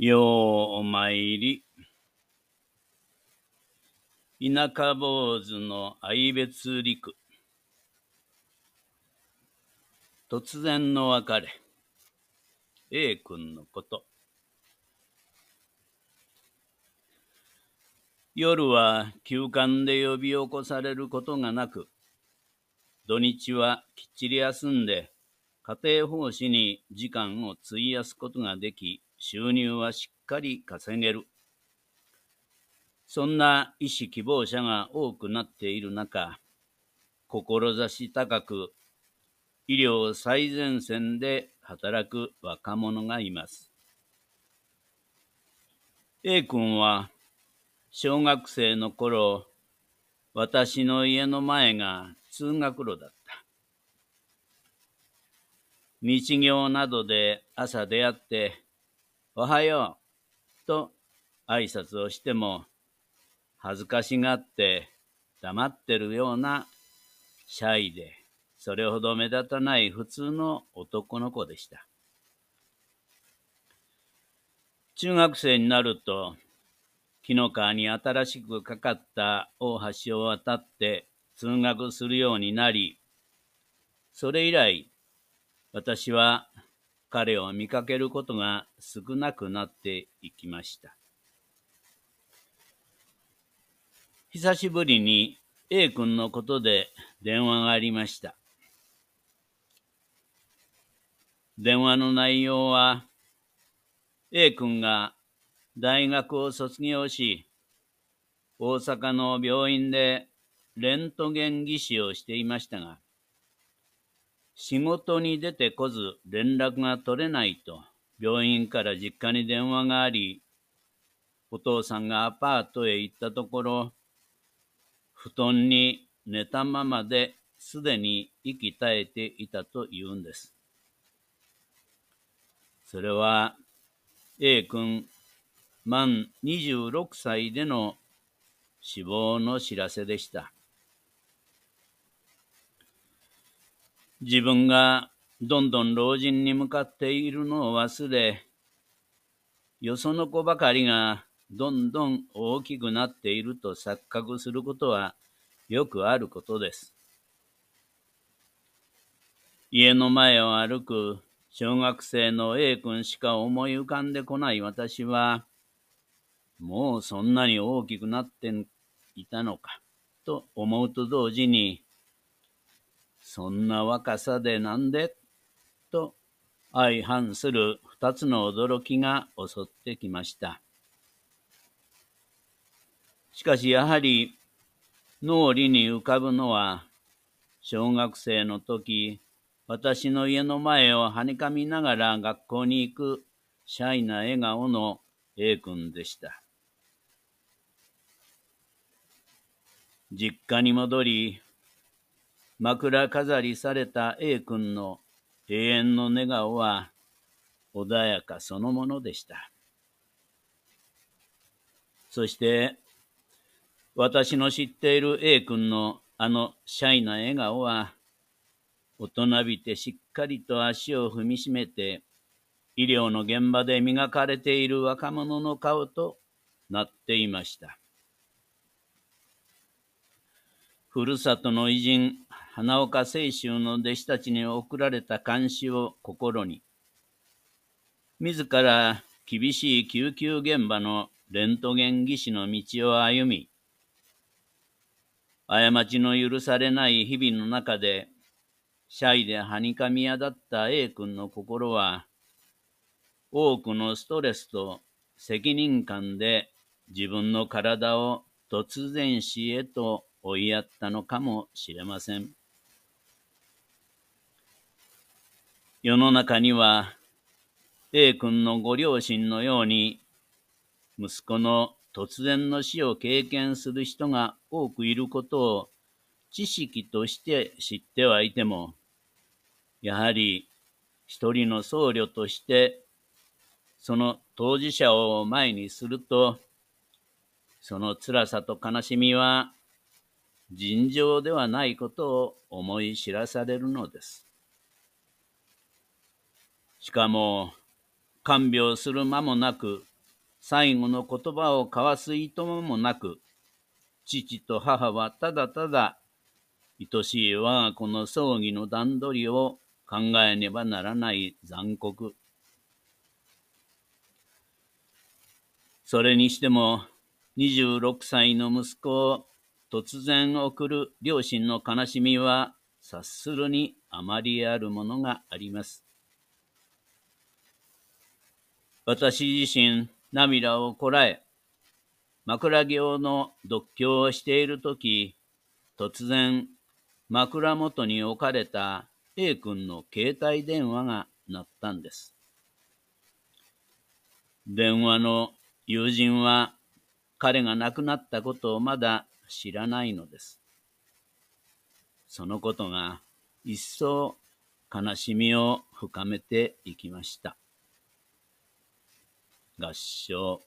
ようお参り。田舎坊主の愛別陸。突然の別れ。A 君のこと。夜は休館で呼び起こされることがなく、土日はきっちり休んで、家庭奉仕に時間を費やすことができ、収入はしっかり稼げる。そんな医師希望者が多くなっている中、志高く医療最前線で働く若者がいます。A 君は小学生の頃、私の家の前が通学路だった。日行などで朝出会って、おはようと挨拶をしても、恥ずかしがって黙ってるようなシャイで、それほど目立たない普通の男の子でした。中学生になると、紀の川に新しくかかった大橋を渡って通学するようになり、それ以来、私は彼を見かけることが少なくなっていきました。久しぶりに A 君のことで電話がありました。電話の内容は、A 君が大学を卒業し、大阪の病院でレントゲン技師をしていましたが、仕事に出てこず連絡が取れないと病院から実家に電話があり、お父さんがアパートへ行ったところ、布団に寝たままですでに息絶えていたと言うんです。それは A 君満26歳での死亡の知らせでした。自分がどんどん老人に向かっているのを忘れ、よその子ばかりがどんどん大きくなっていると錯覚することはよくあることです。家の前を歩く小学生の A 君しか思い浮かんでこない私は、もうそんなに大きくなっていたのか、と思うと同時に、そんな若さでなんで？と相反する二つの驚きが襲ってきました。しかしやはり脳裏に浮かぶのは、小学生の時、私の家の前をはにかみながら学校に行くシャイな笑顔の A 君でした。実家に戻り、枕飾りされた A 君の永遠の寝顔は穏やかそのものでした。そして、私の知っている A 君のあのシャイな笑顔は、大人びてしっかりと足を踏みしめて、医療の現場で磨かれている若者の顔となっていました。ふるさとの偉人、花岡清舟の弟子たちに送られた監視を心に、自ら厳しい救急現場のレントゲン技師の道を歩み、過ちの許されない日々の中で、シャイではにかみ屋だった A 君の心は、多くのストレスと責任感で自分の体を突然死へと追いやったのかもしれません。世の中には、A 君のご両親のように、息子の突然の死を経験する人が多くいることを知識として知ってはいても、やはり一人の僧侶として、その当事者を前にすると、その辛さと悲しみは尋常ではないことを思い知らされるのです。しかも、看病する間もなく最後の言葉を交わすいとももなく、父と母はただただ、愛しい我が子の葬儀の段取りを考えねばならない残酷。それにしても、26歳の息子を突然送る両親の悲しみは、察するにあまりあるものがあります。私自身、涙をこらえ、枕業の読経をしているとき、突然、枕元に置かれた A 君の携帯電話が鳴ったんです。電話の友人は彼が亡くなったことをまだ知らないのです。そのことが一層悲しみを深めていきました。合唱